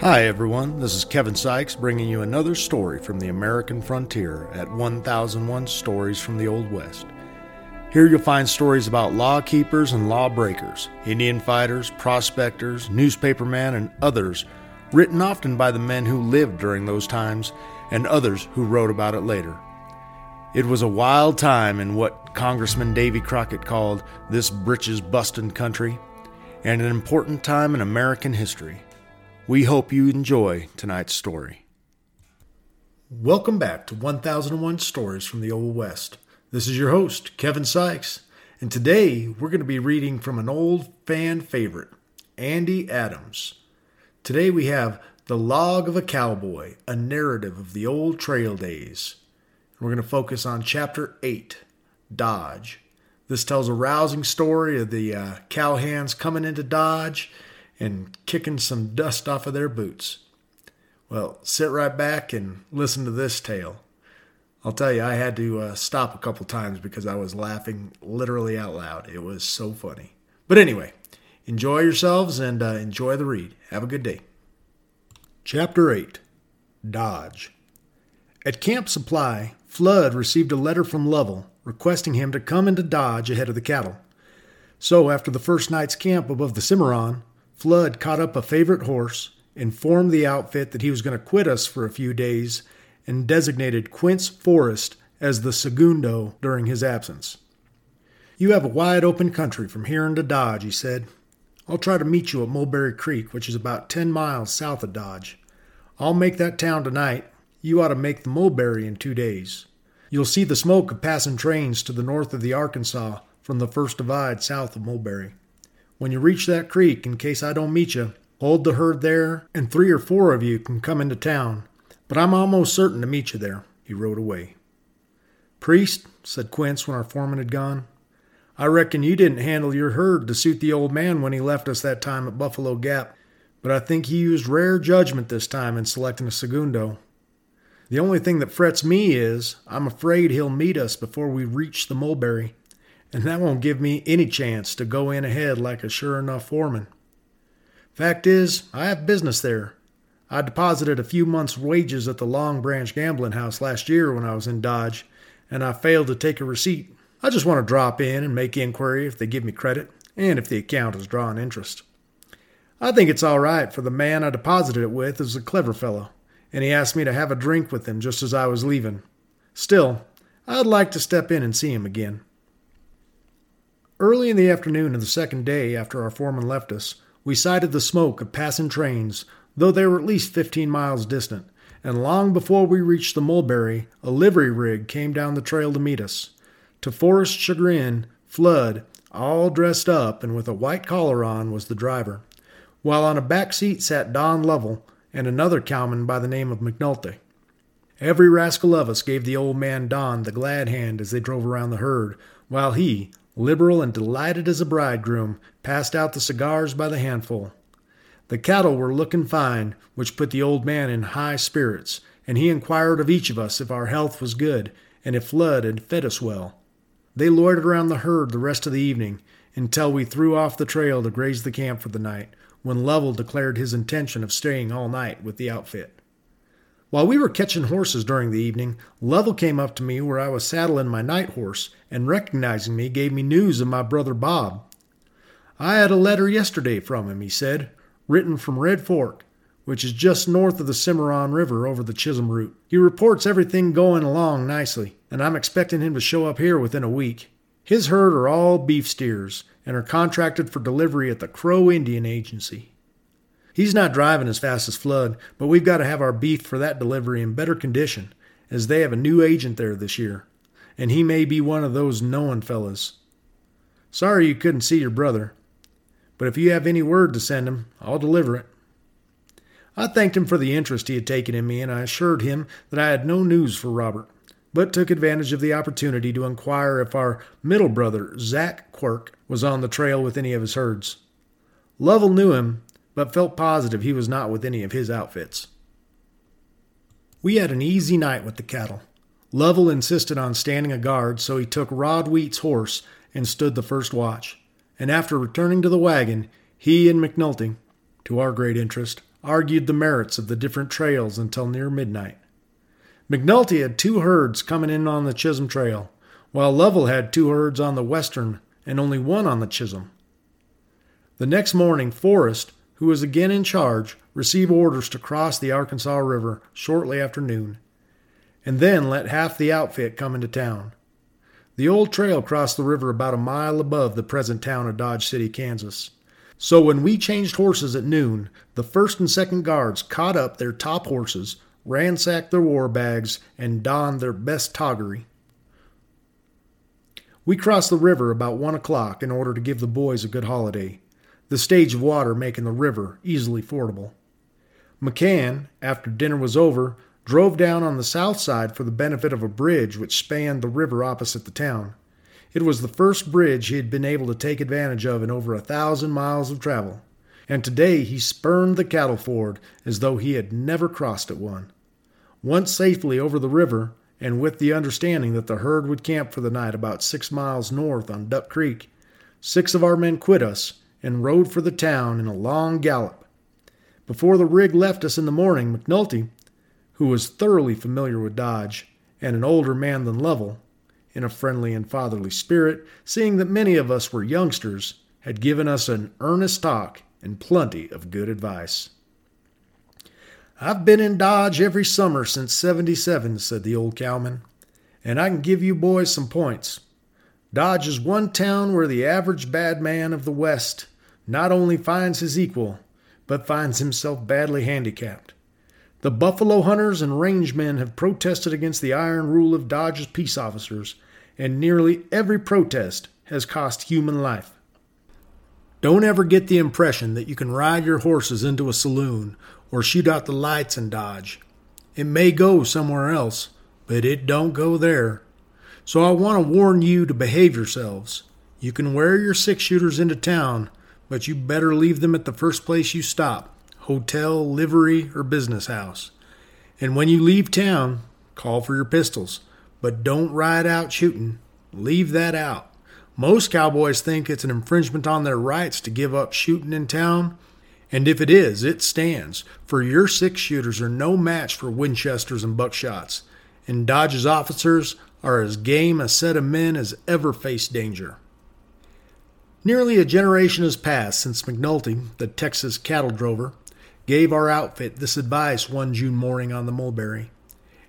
Hi, everyone. This is Kevin Sikes bringing you another story from the American frontier at 1001 Stories from the Old West. Here you'll find stories about law keepers and law breakers, Indian fighters, prospectors, newspapermen, and others, written often by the men who lived during those times and others who wrote about it later. It was a wild time in what Congressman Davy Crockett called this britches bustin' country, and an important time in American history. We hope you enjoy tonight's story. Welcome back to 1001 Stories from the Old West. This is your host, Kevin Sikes, and today we're going to be reading from an old fan favorite, Andy Adams. Today we have The Log of a Cowboy, a narrative of the old trail days. We're going to focus on Chapter 8, Dodge. This tells a rousing story of the uh, cowhands coming into Dodge and kicking some dust off of their boots. Well, sit right back and listen to this tale. I'll tell you, I had to uh, stop a couple times because I was laughing literally out loud. It was so funny. But anyway, enjoy yourselves and uh, enjoy the read. Have a good day. Chapter 8 Dodge. At Camp Supply, Flood received a letter from Lovell requesting him to come into Dodge ahead of the cattle. So, after the first night's camp above the Cimarron, Flood caught up a favorite horse, informed the outfit that he was going to quit us for a few days, and designated Quince Forrest as the segundo during his absence. You have a wide open country from here into Dodge, he said. I'll try to meet you at Mulberry Creek, which is about ten miles south of Dodge. I'll make that town tonight. You ought to make the Mulberry in two days. You'll see the smoke of passing trains to the north of the Arkansas from the first divide south of Mulberry. When you reach that creek, in case I don't meet you, hold the herd there, and three or four of you can come into town. But I'm almost certain to meet you there. He rode away. Priest, said Quince when our foreman had gone, I reckon you didn't handle your herd to suit the old man when he left us that time at Buffalo Gap, but I think he used rare judgment this time in selecting a segundo. The only thing that frets me is I'm afraid he'll meet us before we reach the mulberry, and that won't give me any chance to go in ahead like a sure enough foreman. Fact is, I have business there, I deposited a few months' wages at the Long Branch gambling house last year when I was in Dodge, and I failed to take a receipt. I just want to drop in and make inquiry if they give me credit, and if the account is drawing interest. I think it's all right, for the man I deposited it with is a clever fellow, and he asked me to have a drink with him just as I was leaving. Still, I'd like to step in and see him again. Early in the afternoon of the second day after our foreman left us, we sighted the smoke of passing trains though they were at least 15 miles distant, and long before we reached the Mulberry, a livery rig came down the trail to meet us. To Forrest's chagrin, Flood, all dressed up and with a white collar on, was the driver, while on a back seat sat Don Lovell and another cowman by the name of McNulty. Every rascal of us gave the old man Don the glad hand as they drove around the herd, while he, liberal and delighted as a bridegroom, passed out the cigars by the handful. The cattle were looking fine, which put the old man in high spirits, and he inquired of each of us if our health was good and if Flood had fed us well. They loitered around the herd the rest of the evening until we threw off the trail to graze the camp for the night, when Lovell declared his intention of staying all night with the outfit. While we were catching horses during the evening, Lovell came up to me where I was saddling my night horse, and recognizing me, gave me news of my brother Bob. I had a letter yesterday from him, he said, written from Red Fork, which is just north of the Cimarron River over the Chisholm route. He reports everything going along nicely, and I'm expecting him to show up here within a week. His herd are all beef steers and are contracted for delivery at the Crow Indian Agency. He's not driving as fast as Flood, but we've got to have our beef for that delivery in better condition, as they have a new agent there this year, and he may be one of those knowing fellows. Sorry you couldn't see your brother. But if you have any word to send him, I'll deliver it. I thanked him for the interest he had taken in me, and I assured him that I had no news for Robert, but took advantage of the opportunity to inquire if our middle brother, Zack Quirk, was on the trail with any of his herds. Lovell knew him, but felt positive he was not with any of his outfits. We had an easy night with the cattle. Lovell insisted on standing a guard, so he took Rod Wheat's horse and stood the first watch and after returning to the wagon, he and McNulty, to our great interest, argued the merits of the different trails until near midnight. McNulty had two herds coming in on the Chisholm Trail, while Lovell had two herds on the western and only one on the Chisholm. The next morning, Forrest, who was again in charge, received orders to cross the Arkansas River shortly after noon, and then let half the outfit come into town. The old trail crossed the river about a mile above the present town of Dodge City, Kansas. So when we changed horses at noon, the first and second guards caught up their top horses, ransacked their war bags, and donned their best toggery. We crossed the river about one o'clock in order to give the boys a good holiday, the stage of water making the river easily fordable. McCann, after dinner was over, drove down on the south side for the benefit of a bridge which spanned the river opposite the town. It was the first bridge he had been able to take advantage of in over a thousand miles of travel, and today he spurned the cattle ford as though he had never crossed at one. Once safely over the river, and with the understanding that the herd would camp for the night about six miles north on Duck Creek, six of our men quit us and rode for the town in a long gallop. Before the rig left us in the morning, McNulty, who was thoroughly familiar with Dodge and an older man than Lovell, in a friendly and fatherly spirit, seeing that many of us were youngsters, had given us an earnest talk and plenty of good advice. I've been in Dodge every summer since 77, said the old cowman, and I can give you boys some points. Dodge is one town where the average bad man of the West not only finds his equal, but finds himself badly handicapped. The buffalo hunters and rangemen have protested against the iron rule of Dodge's peace officers, and nearly every protest has cost human life. Don't ever get the impression that you can ride your horses into a saloon or shoot out the lights in Dodge. It may go somewhere else, but it don't go there. So I want to warn you to behave yourselves. You can wear your six shooters into town, but you better leave them at the first place you stop hotel, livery, or business house. And when you leave town, call for your pistols, but don't ride out shooting. Leave that out. Most cowboys think it's an infringement on their rights to give up shooting in town, and if it is, it stands, for your six shooters are no match for Winchesters and buckshots, and Dodge's officers are as game a set of men as ever faced danger. Nearly a generation has passed since McNulty, the Texas cattle drover, gave our outfit this advice one June morning on the Mulberry.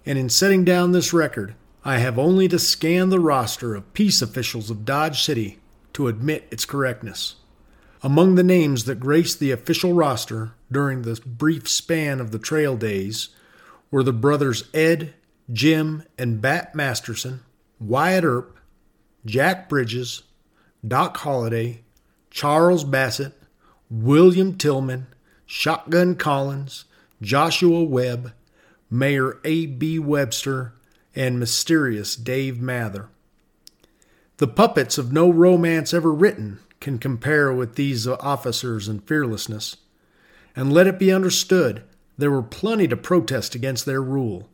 And in setting down this record, I have only to scan the roster of peace officials of Dodge City to admit its correctness. Among the names that graced the official roster during the brief span of the trail days were the brothers Ed, Jim, and Bat Masterson, Wyatt Earp, Jack Bridges, Doc Holliday, Charles Bassett, William Tilghman, Shotgun Collins, Joshua Webb, Mayor A.B. Webster, and mysterious Dave Mather. The puppets of no romance ever written can compare with these officers in fearlessness. And let it be understood, there were plenty to protest against their rule.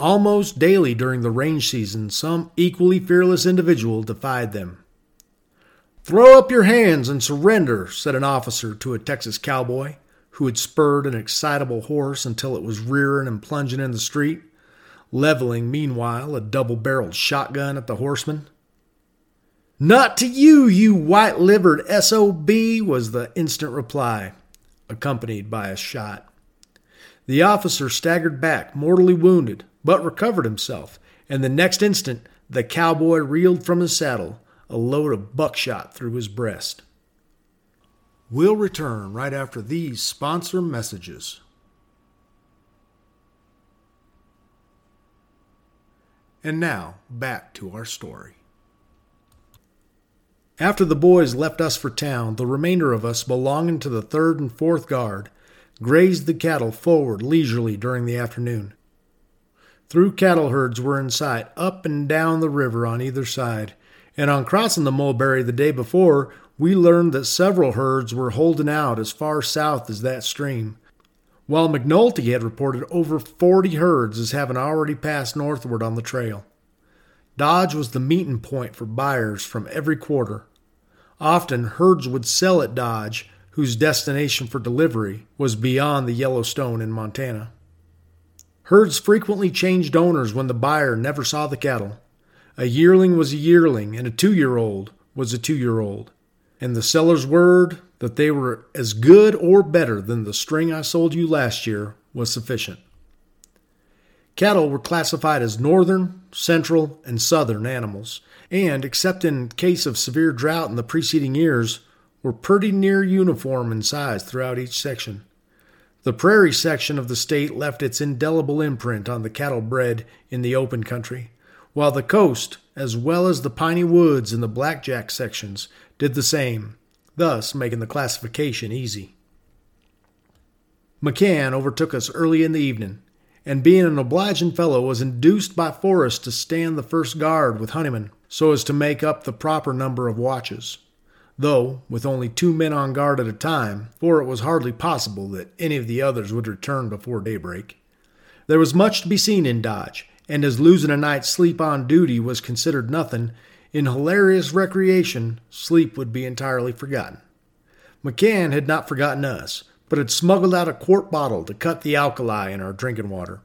Almost daily during the range season, some equally fearless individual defied them. Throw up your hands and surrender, said an officer to a Texas cowboy who had spurred an excitable horse until it was rearing and plunging in the street, leveling meanwhile a double barreled shotgun at the horseman. Not to you, you white livered SOB, was the instant reply, accompanied by a shot. The officer staggered back, mortally wounded, but recovered himself, and the next instant the cowboy reeled from his saddle, a load of buckshot through his breast. We'll return right after these sponsor messages. And now, back to our story. After the boys left us for town, the remainder of us belonging to the third and fourth guard grazed the cattle forward leisurely during the afternoon. Through cattle herds were in sight up and down the river on either side, and on crossing the Mulberry the day before, we learned that several herds were holding out as far south as that stream, while McNulty had reported over 40 herds as having already passed northward on the trail. Dodge was the meeting point for buyers from every quarter. Often herds would sell at Dodge whose destination for delivery was beyond the Yellowstone in Montana. Herds frequently changed owners when the buyer never saw the cattle. A yearling was a yearling, and a two year old was a two year old. And the seller's word that they were as good or better than the string I sold you last year was sufficient. Cattle were classified as northern, central, and southern animals, and, except in case of severe drought in the preceding years, were pretty near uniform in size throughout each section. The prairie section of the state left its indelible imprint on the cattle bred in the open country, while the coast, as well as the piney woods and the blackjack sections, did the same, thus making the classification easy. McCann overtook us early in the evening, and being an obliging fellow, was induced by Forrest to stand the first guard with Honeyman, so as to make up the proper number of watches. Though, with only two men on guard at a time, for it was hardly possible that any of the others would return before daybreak. There was much to be seen in Dodge, and as losing a night's sleep on duty was considered nothing, in hilarious recreation, sleep would be entirely forgotten. McCann had not forgotten us, but had smuggled out a quart bottle to cut the alkali in our drinking water.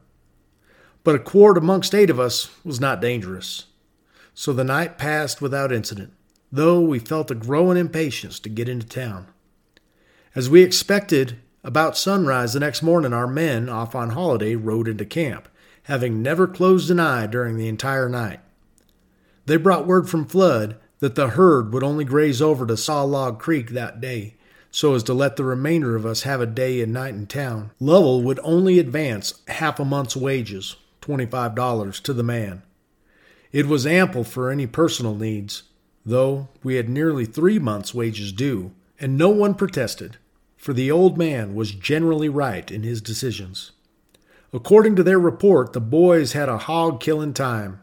But a quart amongst eight of us was not dangerous. So the night passed without incident, though we felt a growing impatience to get into town. As we expected, about sunrise the next morning, our men, off on holiday, rode into camp, having never closed an eye during the entire night. They brought word from Flood that the herd would only graze over to Saw Log Creek that day, so as to let the remainder of us have a day and night in town. Lovell would only advance half a month's wages, $25, to the man. It was ample for any personal needs, though we had nearly three months' wages due, and no one protested, for the old man was generally right in his decisions. According to their report, the boys had a hog killing time,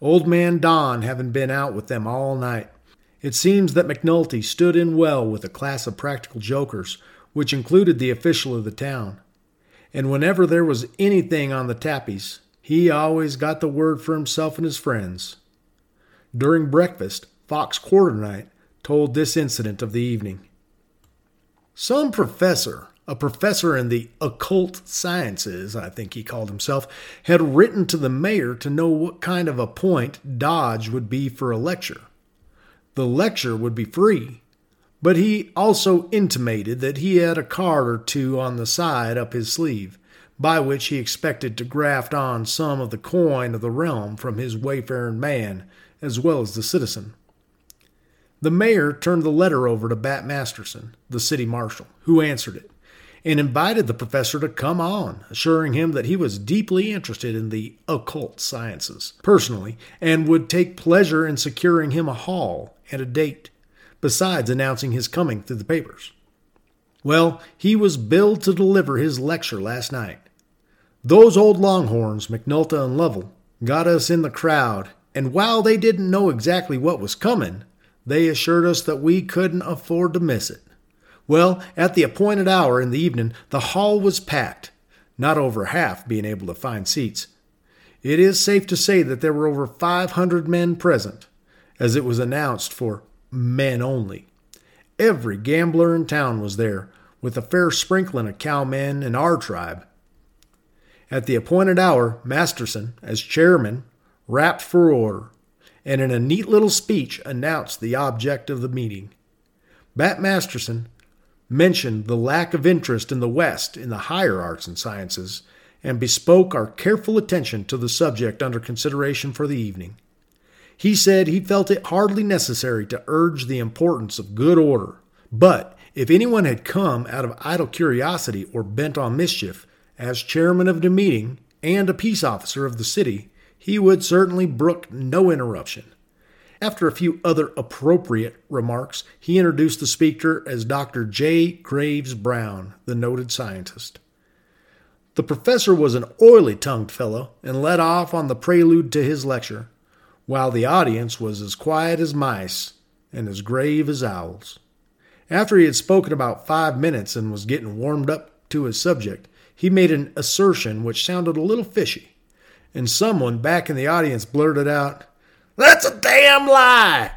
old man Don having been out with them all night. It seems that McNulty stood in well with a class of practical jokers, which included the official of the town. And whenever there was anything on the tapis, he always got the word for himself and his friends. During breakfast, Fox Quarternight told this incident of the evening. Some professor, a professor in the occult sciences, I think he called himself, had written to the mayor to know what kind of a point Dodge would be for a lecture. The lecture would be free, but he also intimated that he had a card or two on the side up his sleeve, by which he expected to graft on some of the coin of the realm from his wayfaring man, as well as the citizen. The mayor turned the letter over to Bat Masterson, the city marshal, who answered it and invited the professor to come on, assuring him that he was deeply interested in the occult sciences personally and would take pleasure in securing him a hall and a date, besides announcing his coming through the papers. Well, he was billed to deliver his lecture last night. Those old longhorns, McNulty and Lovell, got us in the crowd, and while they didn't know exactly what was coming, they assured us that we couldn't afford to miss it. Well, at the appointed hour in the evening, the hall was packed, not over half being able to find seats. It is safe to say that there were over 500 men present, as it was announced for men only. Every gambler in town was there, with a fair sprinkling of cowmen and our tribe. At the appointed hour, Masterson, as chairman, rapped for order, and in a neat little speech announced the object of the meeting. Bat Masterson mentioned the lack of interest in the West in the higher arts and sciences, and bespoke our careful attention to the subject under consideration for the evening. He said he felt it hardly necessary to urge the importance of good order, but if anyone had come out of idle curiosity or bent on mischief, as chairman of the meeting and a peace officer of the city, he would certainly brook no interruption. After a few other appropriate remarks, he introduced the speaker as Dr. J. Graves Brown, the noted scientist. The professor was an oily tongued fellow and led off on the prelude to his lecture, while the audience was as quiet as mice and as grave as owls. After he had spoken about five minutes and was getting warmed up to his subject, he made an assertion which sounded a little fishy, and someone back in the audience blurted out, that's a damn lie.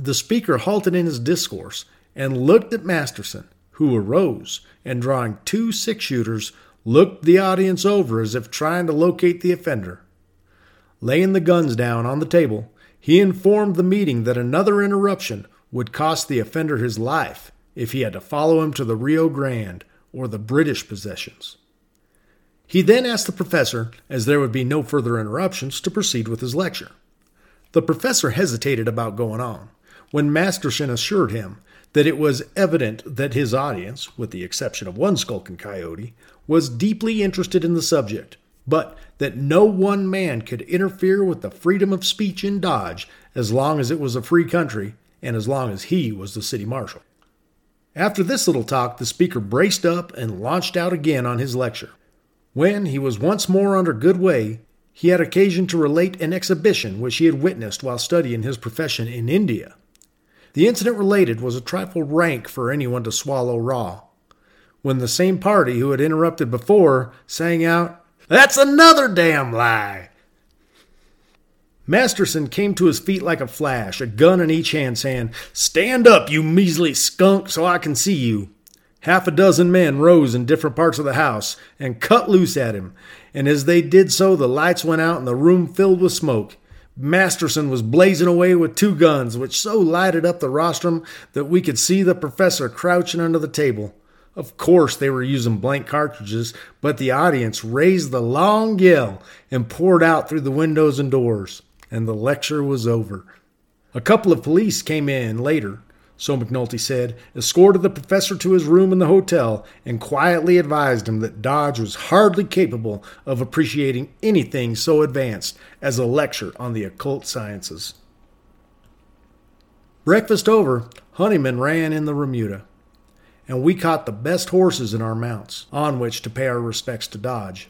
The speaker halted in his discourse and looked at Masterson, who arose and, drawing two six shooters, looked the audience over as if trying to locate the offender. Laying the guns down on the table, he informed the meeting that another interruption would cost the offender his life if he had to follow him to the Rio Grande or the British possessions. He then asked the professor, as there would be no further interruptions, to proceed with his lecture. The professor hesitated about going on, when Masterson assured him that it was evident that his audience, with the exception of one skulking coyote, was deeply interested in the subject, but that no one man could interfere with the freedom of speech in Dodge as long as it was a free country and as long as he was the city marshal. After this little talk, the speaker braced up and launched out again on his lecture. When he was once more under good way, he had occasion to relate an exhibition which he had witnessed while studying his profession in India. The incident related was a trifle rank for anyone to swallow raw. When the same party who had interrupted before sang out, That's another damn lie! Masterson came to his feet like a flash, a gun in each hand, saying, Stand up, you measly skunk, so I can see you. Half a dozen men rose in different parts of the house and cut loose at him, and as they did so, the lights went out and the room filled with smoke. Masterson was blazing away with two guns, which so lighted up the rostrum that we could see the professor crouching under the table. Of course, they were using blank cartridges, but the audience raised the long yell and poured out through the windows and doors and the lecture was over. A couple of police came in later, so McNulty said, escorted the professor to his room in the hotel, and quietly advised him that Dodge was hardly capable of appreciating anything so advanced as a lecture on the occult sciences. Breakfast over, Honeyman ran in the remuda, and we caught the best horses in our mounts, on which to pay our respects to Dodge.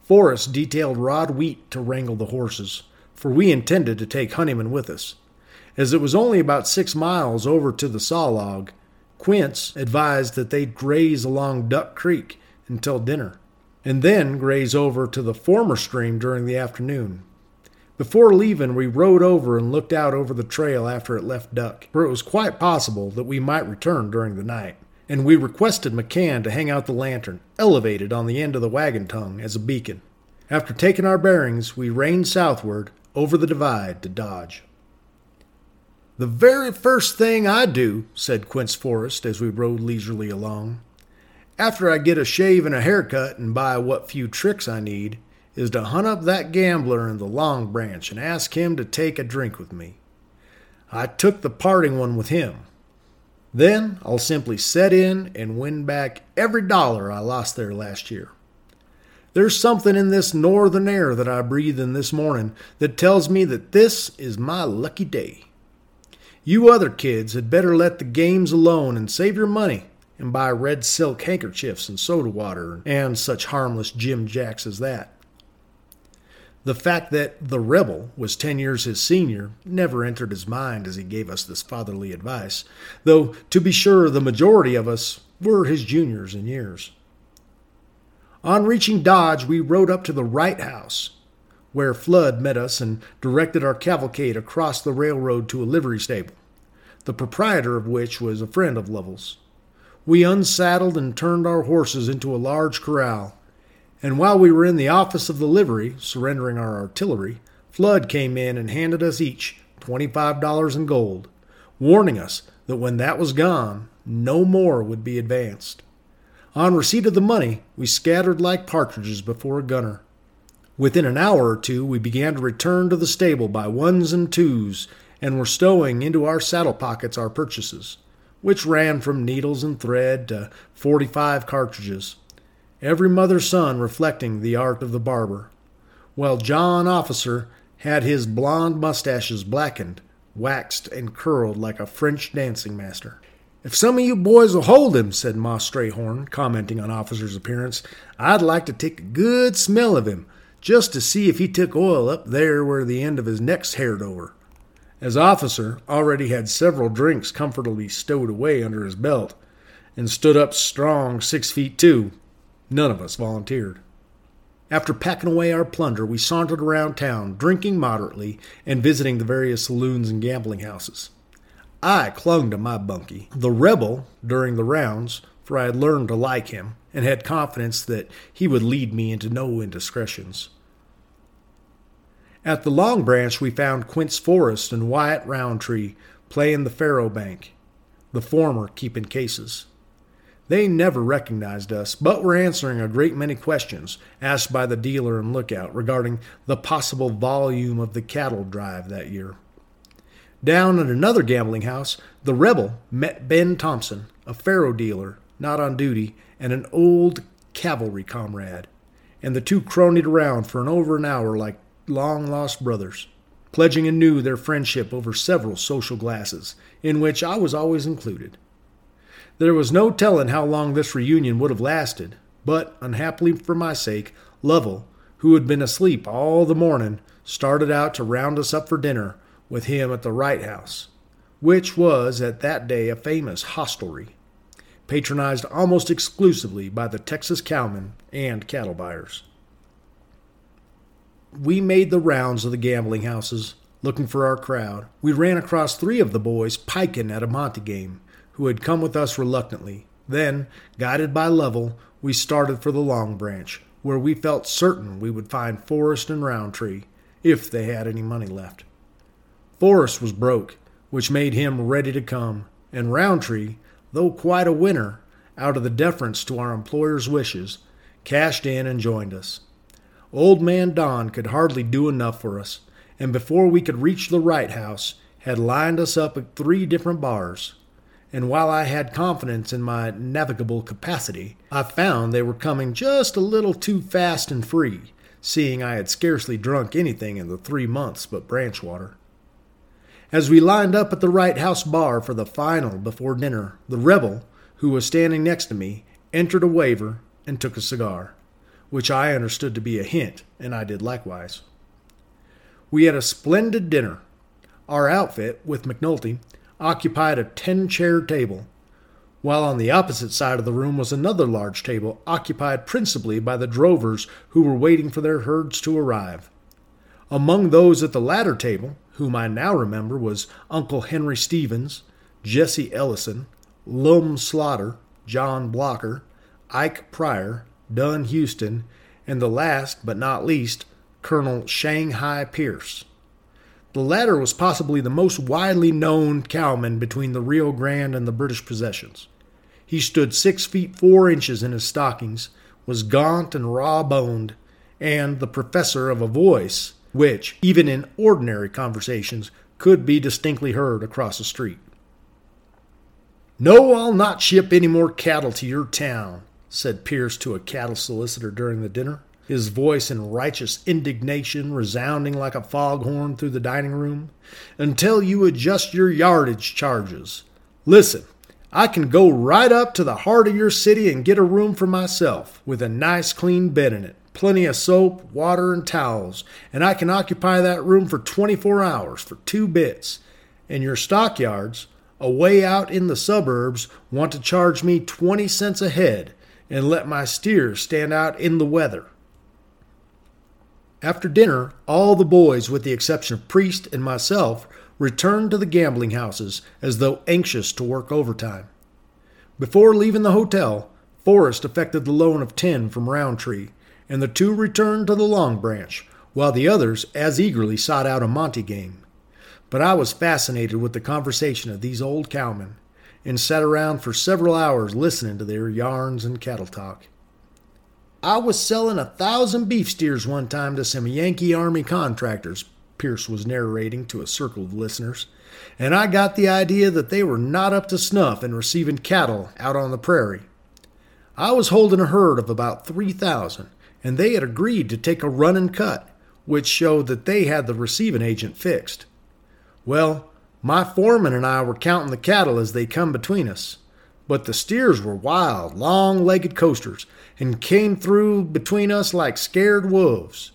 Forrest detailed Rod Wheat to wrangle the horses for we intended to take Honeyman with us. As it was only about six miles over to the saw log, Quince advised that they'd graze along Duck Creek until dinner, and then graze over to the former stream during the afternoon. Before leaving, we rode over and looked out over the trail after it left Duck, for it was quite possible that we might return during the night, and we requested McCann to hang out the lantern, elevated on the end of the wagon tongue, as a beacon. After taking our bearings, we reined southward over the divide to Dodge. The very first thing I do, said Quince Forrest as we rode leisurely along, after I get a shave and a haircut and buy what few tricks I need, is to hunt up that gambler in the Long Branch and ask him to take a drink with me. I took the parting one with him. Then I'll simply set in and win back every dollar I lost there last year. There's something in this northern air that I breathe in this morning that tells me that this is my lucky day. You other kids had better let the games alone and save your money and buy red silk handkerchiefs and soda water and such harmless Jim Jacks as that. The fact that the rebel was ten years his senior never entered his mind as he gave us this fatherly advice, though to be sure the majority of us were his juniors in years. On reaching Dodge, we rode up to the Wright House, where Flood met us and directed our cavalcade across the railroad to a livery stable, the proprietor of which was a friend of Lovell's. We unsaddled and turned our horses into a large corral, and while we were in the office of the livery, surrendering our artillery, Flood came in and handed us each $25 in gold, warning us that when that was gone, no more would be advanced. On receipt of the money, we scattered like partridges before a gunner. Within an hour or two, we began to return to the stable by ones and twos, and were stowing into our saddle pockets our purchases, which ran from needles and thread to forty five cartridges, every mother's son reflecting the art of the barber, while John Officer had his blond mustaches blackened, waxed, and curled like a French dancing master. If some of you boys will hold him, said Ma Strayhorn, commenting on Officer's appearance, I'd like to take a good smell of him, just to see if he took oil up there where the end of his neck's haired over. As Officer already had several drinks comfortably stowed away under his belt, and stood up strong six feet two, none of us volunteered. After packing away our plunder, we sauntered around town, drinking moderately and visiting the various saloons and gambling houses. I clung to my bunkie. The rebel, during the rounds, for I had learned to like him, and had confidence that he would lead me into no indiscretions. At the Long Branch, we found Quince Forrest and Wyatt Roundtree playing the faro bank, the former keeping cases. They never recognized us, but were answering a great many questions asked by the dealer and lookout regarding the possible volume of the cattle drive that year. Down at another gambling house, the rebel met Ben Thompson, a faro dealer, not on duty, and an old cavalry comrade, and the two cronied around for an over an hour like long lost brothers, pledging anew their friendship over several social glasses, in which I was always included. There was no telling how long this reunion would have lasted, but, unhappily for my sake, Lovell, who had been asleep all the morning, started out to round us up for dinner with him at the Wright House, which was at that day a famous hostelry, patronized almost exclusively by the Texas cowmen and cattle buyers. We made the rounds of the gambling houses, looking for our crowd. We ran across three of the boys piking at a Monte game, who had come with us reluctantly. Then, guided by Lovell, we started for the Long Branch, where we felt certain we would find Forrest and Roundtree, if they had any money left. Forrest was broke, which made him ready to come, and Roundtree, though quite a winner, out of the deference to our employer's wishes, cashed in and joined us. Old man Don could hardly do enough for us, and before we could reach the Wright House, had lined us up at three different bars and while I had confidence in my navigable capacity, I found they were coming just a little too fast and free, seeing I had scarcely drunk anything in the three months but branch water. As we lined up at the Wright House bar for the final before dinner, the rebel, who was standing next to me, entered a waiver and took a cigar, which I understood to be a hint, and I did likewise. We had a splendid dinner. Our outfit, with McNulty, occupied a 10 chair table, while on the opposite side of the room was another large table occupied principally by the drovers who were waiting for their herds to arrive. Among those at the latter table, whom I now remember, was Uncle Henry Stevens, Jesse Ellison, Lum Slaughter, John Blocker, Ike Pryor, Dunn Houston, and the last but not least, Colonel Shanghai Pierce. The latter was possibly the most widely known cowman between the Rio Grande and the British possessions. He stood six feet four inches in his stockings, was gaunt and raw boned, and the professor of a voice which, even in ordinary conversations, could be distinctly heard across the street. No, I'll not ship any more cattle to your town, said Pierce to a cattle solicitor during the dinner his voice in righteous indignation resounding like a foghorn through the dining room, until you adjust your yardage charges. Listen, I can go right up to the heart of your city and get a room for myself, with a nice clean bed in it, plenty of soap, water, and towels, and I can occupy that room for 24 hours for two bits. And your stockyards, away out in the suburbs, want to charge me 20 cents a head and let my steers stand out in the weather. After dinner, all the boys, with the exception of Priest and myself, returned to the gambling houses as though anxious to work overtime. Before leaving the hotel, Forrest effected the loan of ten from Roundtree, and the two returned to the Long Branch, while the others as eagerly sought out a Monte game. But I was fascinated with the conversation of these old cowmen, and sat around for several hours listening to their yarns and cattle talk. I was selling a thousand beef steers one time to some Yankee Army contractors, Pierce was narrating to a circle of listeners, and I got the idea that they were not up to snuff in receiving cattle out on the prairie. I was holding a herd of about 3,000, and they had agreed to take a run and cut, which showed that they had the receiving agent fixed. Well, my foreman and I were counting the cattle as they come between us, but the steers were wild, long legged coasters and came through between us like scared wolves.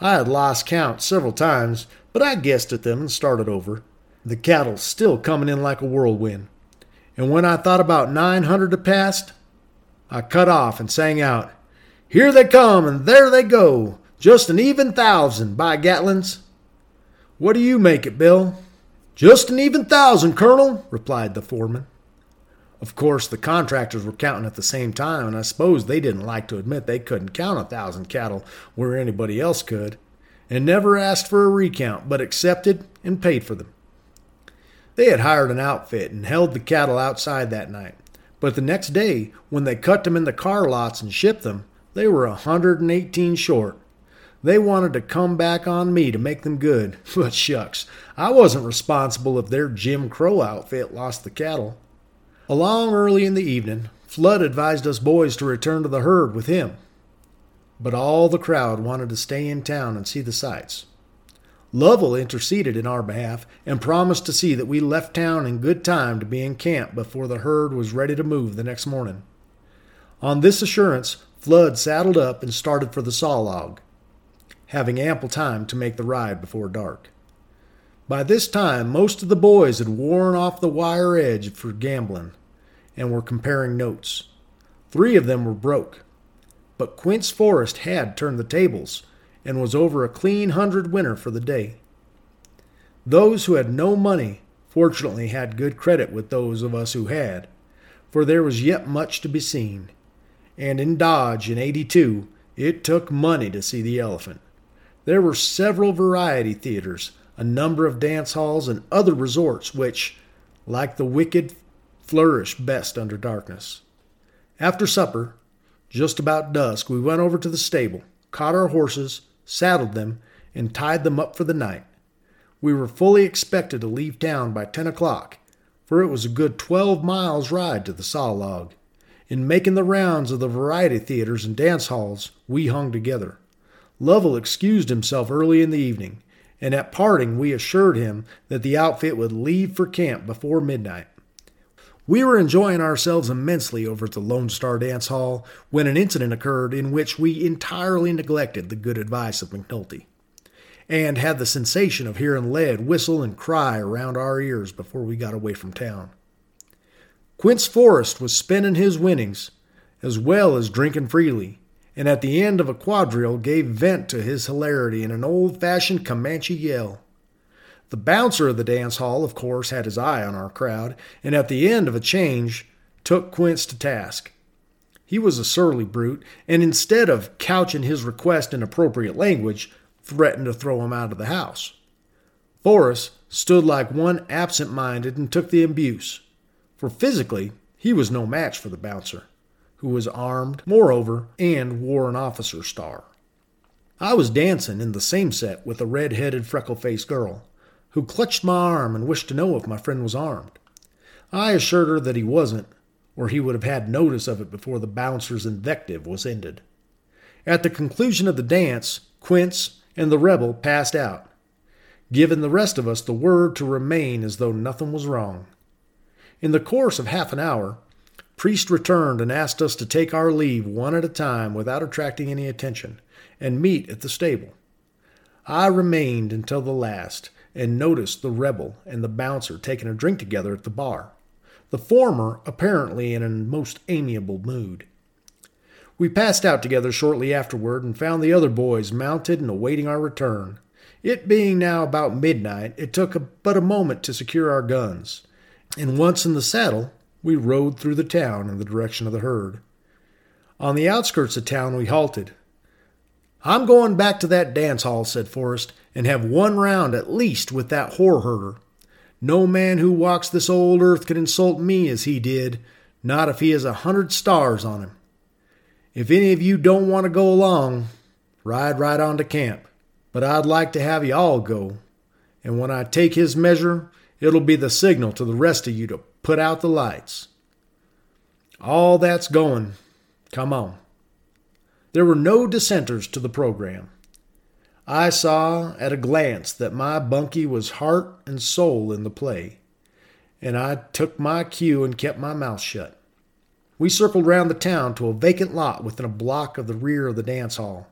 I had lost count several times, but I guessed at them and started over. The cattle still coming in like a whirlwind. And when I thought about 900 had passed, I cut off and sang out, Here they come and there they go, just an even thousand, by Gatlins. What do you make it, Bill? Just an even thousand, Colonel, replied the foreman. Of course, the contractors were counting at the same time, and I suppose they didn't like to admit they couldn't count a thousand cattle where anybody else could, and never asked for a recount, but accepted and paid for them. They had hired an outfit and held the cattle outside that night, but the next day, when they cut them in the car lots and shipped them, they were a 118 short. They wanted to come back on me to make them good, but shucks, I wasn't responsible if their Jim Crow outfit lost the cattle. Along early in the evening, Flood advised us boys to return to the herd with him. But all the crowd wanted to stay in town and see the sights. Lovell interceded in our behalf and promised to see that we left town in good time to be in camp before the herd was ready to move the next morning. On this assurance, Flood saddled up and started for the saw log, having ample time to make the ride before dark. By this time, most of the boys had worn off the wire edge for gambling and were comparing notes. Three of them were broke, but Quince Forrest had turned the tables and was over a clean hundred winner for the day. Those who had no money fortunately had good credit with those of us who had, for there was yet much to be seen, and in Dodge in 82 it took money to see the elephant. There were several variety theaters a number of dance halls, and other resorts which, like the wicked, flourish best under darkness. After supper, just about dusk, we went over to the stable, caught our horses, saddled them, and tied them up for the night. We were fully expected to leave town by ten o'clock, for it was a good twelve miles' ride to the saw log. In making the rounds of the variety theaters and dance halls, we hung together. Lovell excused himself early in the evening, and at parting we assured him that the outfit would leave for camp before midnight. We were enjoying ourselves immensely over at the Lone Star Dance Hall when an incident occurred in which we entirely neglected the good advice of McNulty, and had the sensation of hearing lead whistle and cry around our ears before we got away from town. Quince Forrest was spending his winnings, as well as drinking freely, and at the end of a quadrille gave vent to his hilarity in an old fashioned Comanche yell. The bouncer of the dance hall, of course, had his eye on our crowd, and at the end of a change took Quince to task. He was a surly brute, and instead of couching his request in appropriate language, threatened to throw him out of the house. Forrest stood like one absent minded and took the abuse, for physically he was no match for the bouncer who was armed, moreover, and wore an officer's star. I was dancing in the same set with a red headed, freckle faced girl, who clutched my arm and wished to know if my friend was armed. I assured her that he wasn't, or he would have had notice of it before the bouncer's invective was ended. At the conclusion of the dance, Quince and the rebel passed out, giving the rest of us the word to remain as though nothing was wrong. In the course of half an hour, Priest returned and asked us to take our leave one at a time without attracting any attention, and meet at the stable. I remained until the last, and noticed the rebel and the bouncer taking a drink together at the bar, the former apparently in a most amiable mood. We passed out together shortly afterward and found the other boys mounted and awaiting our return. It being now about midnight, it took but a moment to secure our guns, and once in the saddle, we rode through the town in the direction of the herd. On the outskirts of town, we halted. I'm going back to that dance hall, said Forrest, and have one round at least with that whore herder. No man who walks this old earth can insult me as he did, not if he has a hundred stars on him. If any of you don't want to go along, ride right on to camp. But I'd like to have you all go. And when I take his measure, it'll be the signal to the rest of you to put out the lights. All that's going. Come on. There were no dissenters to the program. I saw at a glance that my bunkie was heart and soul in the play, and I took my cue and kept my mouth shut. We circled round the town to a vacant lot within a block of the rear of the dance hall.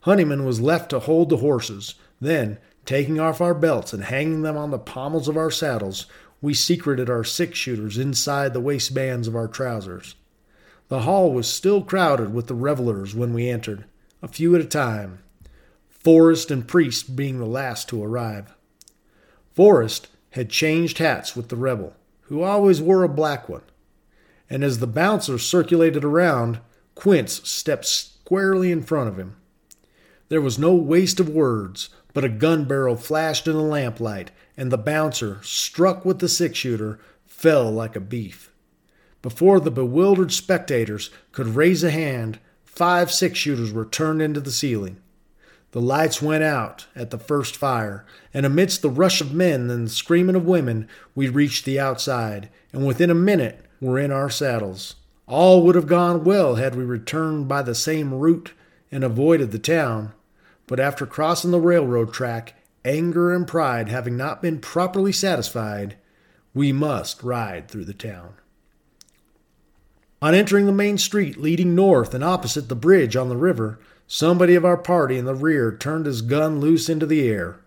Honeyman was left to hold the horses. Then, taking off our belts and hanging them on the pommels of our saddles, we secreted our six shooters inside the waistbands of our trousers. The hall was still crowded with the revelers when we entered, a few at a time, Forrest and Priest being the last to arrive. Forrest, had changed hats with the rebel, who always wore a black one. And as the bouncer circulated around, Quince stepped squarely in front of him. There was no waste of words, but a gun barrel flashed in the lamplight, and the bouncer, struck with the six shooter, fell like a beef. Before the bewildered spectators could raise a hand, five six shooters were turned into the ceiling. The lights went out at the first fire, and amidst the rush of men and the screaming of women, we reached the outside, and within a minute were in our saddles. All would have gone well had we returned by the same route and avoided the town, but after crossing the railroad track, anger and pride having not been properly satisfied, we must ride through the town. On entering the main street leading north and opposite the bridge on the river, somebody of our party in the rear turned his gun loose into the air.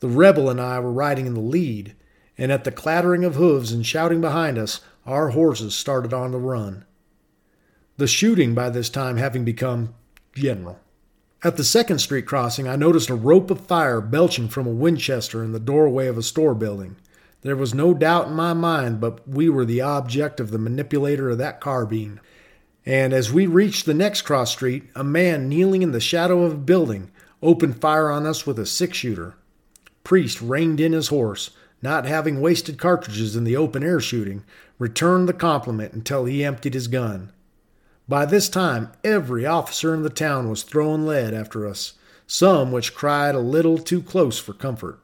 The rebel and I were riding in the lead, and at the clattering of hoofs and shouting behind us, our horses started on the run. The shooting by this time having become general. At the second street crossing, I noticed a rope of fire belching from a Winchester in the doorway of a store building. There was no doubt in my mind but we were the object of the manipulator of that carbine. And as we reached the next cross street, a man kneeling in the shadow of a building opened fire on us with a six shooter. Priest reined in his horse, not having wasted cartridges in the open air shooting, returned the compliment until he emptied his gun. By this time, every officer in the town was throwing lead after us, some which cried a little too close for comfort.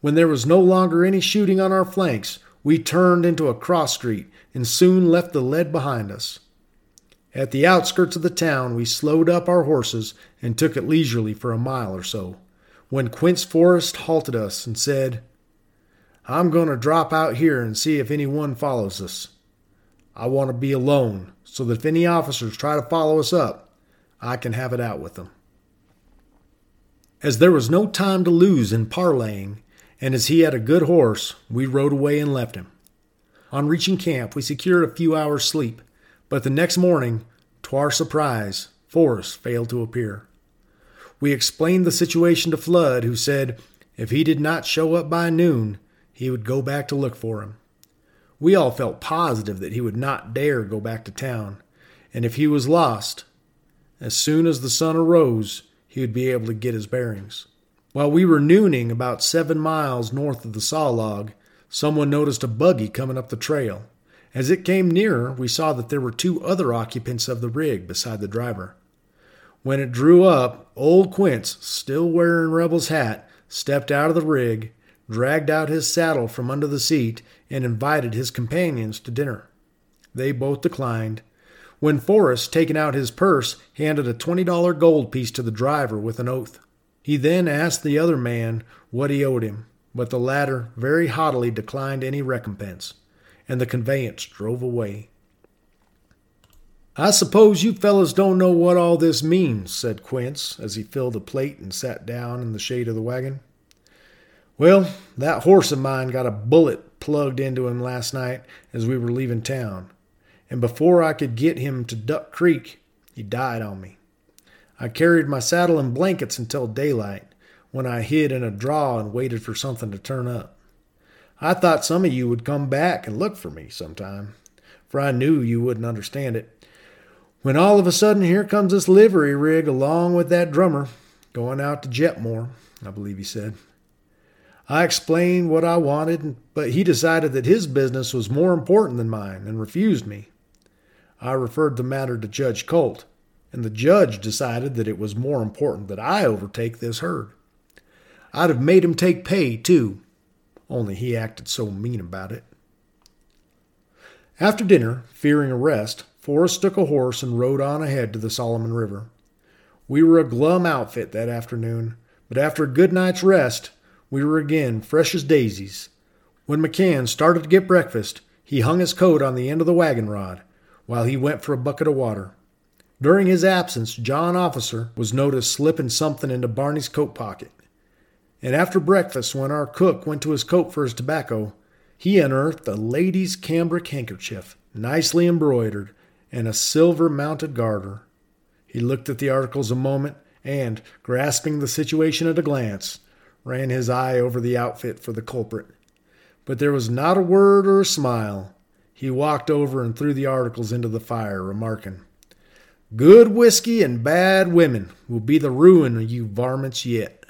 When there was no longer any shooting on our flanks, we turned into a cross street and soon left the lead behind us. At the outskirts of the town, we slowed up our horses and took it leisurely for a mile or so, when Quince Forrest halted us and said, I'm going to drop out here and see if anyone follows us. I want to be alone so that if any officers try to follow us up, I can have it out with them. As there was no time to lose in parleying, and as he had a good horse, we rode away and left him. On reaching camp, we secured a few hours' sleep, but the next morning, to our surprise, Forrest failed to appear. We explained the situation to Flood, who said if he did not show up by noon, he would go back to look for him. We all felt positive that he would not dare go back to town, and if he was lost, as soon as the sun arose, he would be able to get his bearings. While we were nooning about seven miles north of the saw log, someone noticed a buggy coming up the trail. As it came nearer, we saw that there were two other occupants of the rig beside the driver. When it drew up, old Quince, still wearing Rebel's hat, stepped out of the rig, dragged out his saddle from under the seat, and invited his companions to dinner. They both declined. When Forrest, taking out his purse, handed a $20 gold piece to the driver with an oath. He then asked the other man what he owed him, but the latter very haughtily declined any recompense, and the conveyance drove away. I suppose you fellows don't know what all this means, said Quince as he filled a plate and sat down in the shade of the wagon. Well, that horse of mine got a bullet plugged into him last night as we were leaving town, and before I could get him to Duck Creek, he died on me. I carried my saddle and blankets until daylight, when I hid in a draw and waited for something to turn up. I thought some of you would come back and look for me sometime, for I knew you wouldn't understand it. When all of a sudden here comes this livery rig along with that drummer, going out to Jetmore, I believe he said. I explained what I wanted, but he decided that his business was more important than mine and refused me. I referred the matter to Judge Colt, and the judge decided that it was more important that I overtake this herd. I'd have made him take pay, too, only he acted so mean about it. After dinner, fearing arrest, Forrest took a horse and rode on ahead to the Solomon River. We were a glum outfit that afternoon, but after a good night's rest, we were again fresh as daisies. When McCann started to get breakfast, he hung his coat on the end of the wagon rod while he went for a bucket of water. During his absence, John Officer was noticed slipping something into Barney's coat pocket. And after breakfast, when our cook went to his coat for his tobacco, he unearthed a lady's cambric handkerchief, nicely embroidered, and a silver mounted garter. He looked at the articles a moment and, grasping the situation at a glance, ran his eye over the outfit for the culprit. But there was not a word or a smile. He walked over and threw the articles into the fire, remarking, Good whiskey and bad women will be the ruin of you varmints yet.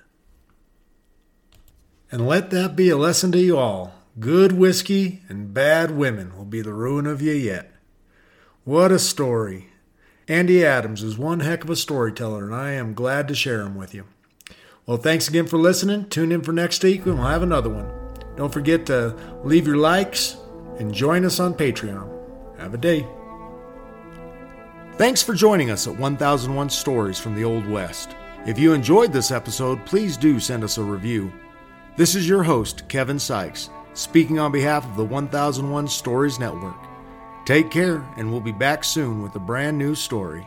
And let that be a lesson to you all. Good whiskey and bad women will be the ruin of you yet. What a story. Andy Adams is one heck of a storyteller, and I am glad to share him with you. Well, thanks again for listening. Tune in for next week, and we'll have another one. Don't forget to leave your likes and join us on Patreon. Have a day. Thanks for joining us at 1001 Stories from the Old West. If you enjoyed this episode, please do send us a review. This is your host, Kevin Sikes, speaking on behalf of the 1001 Stories Network. Take care, and we'll be back soon with a brand new story.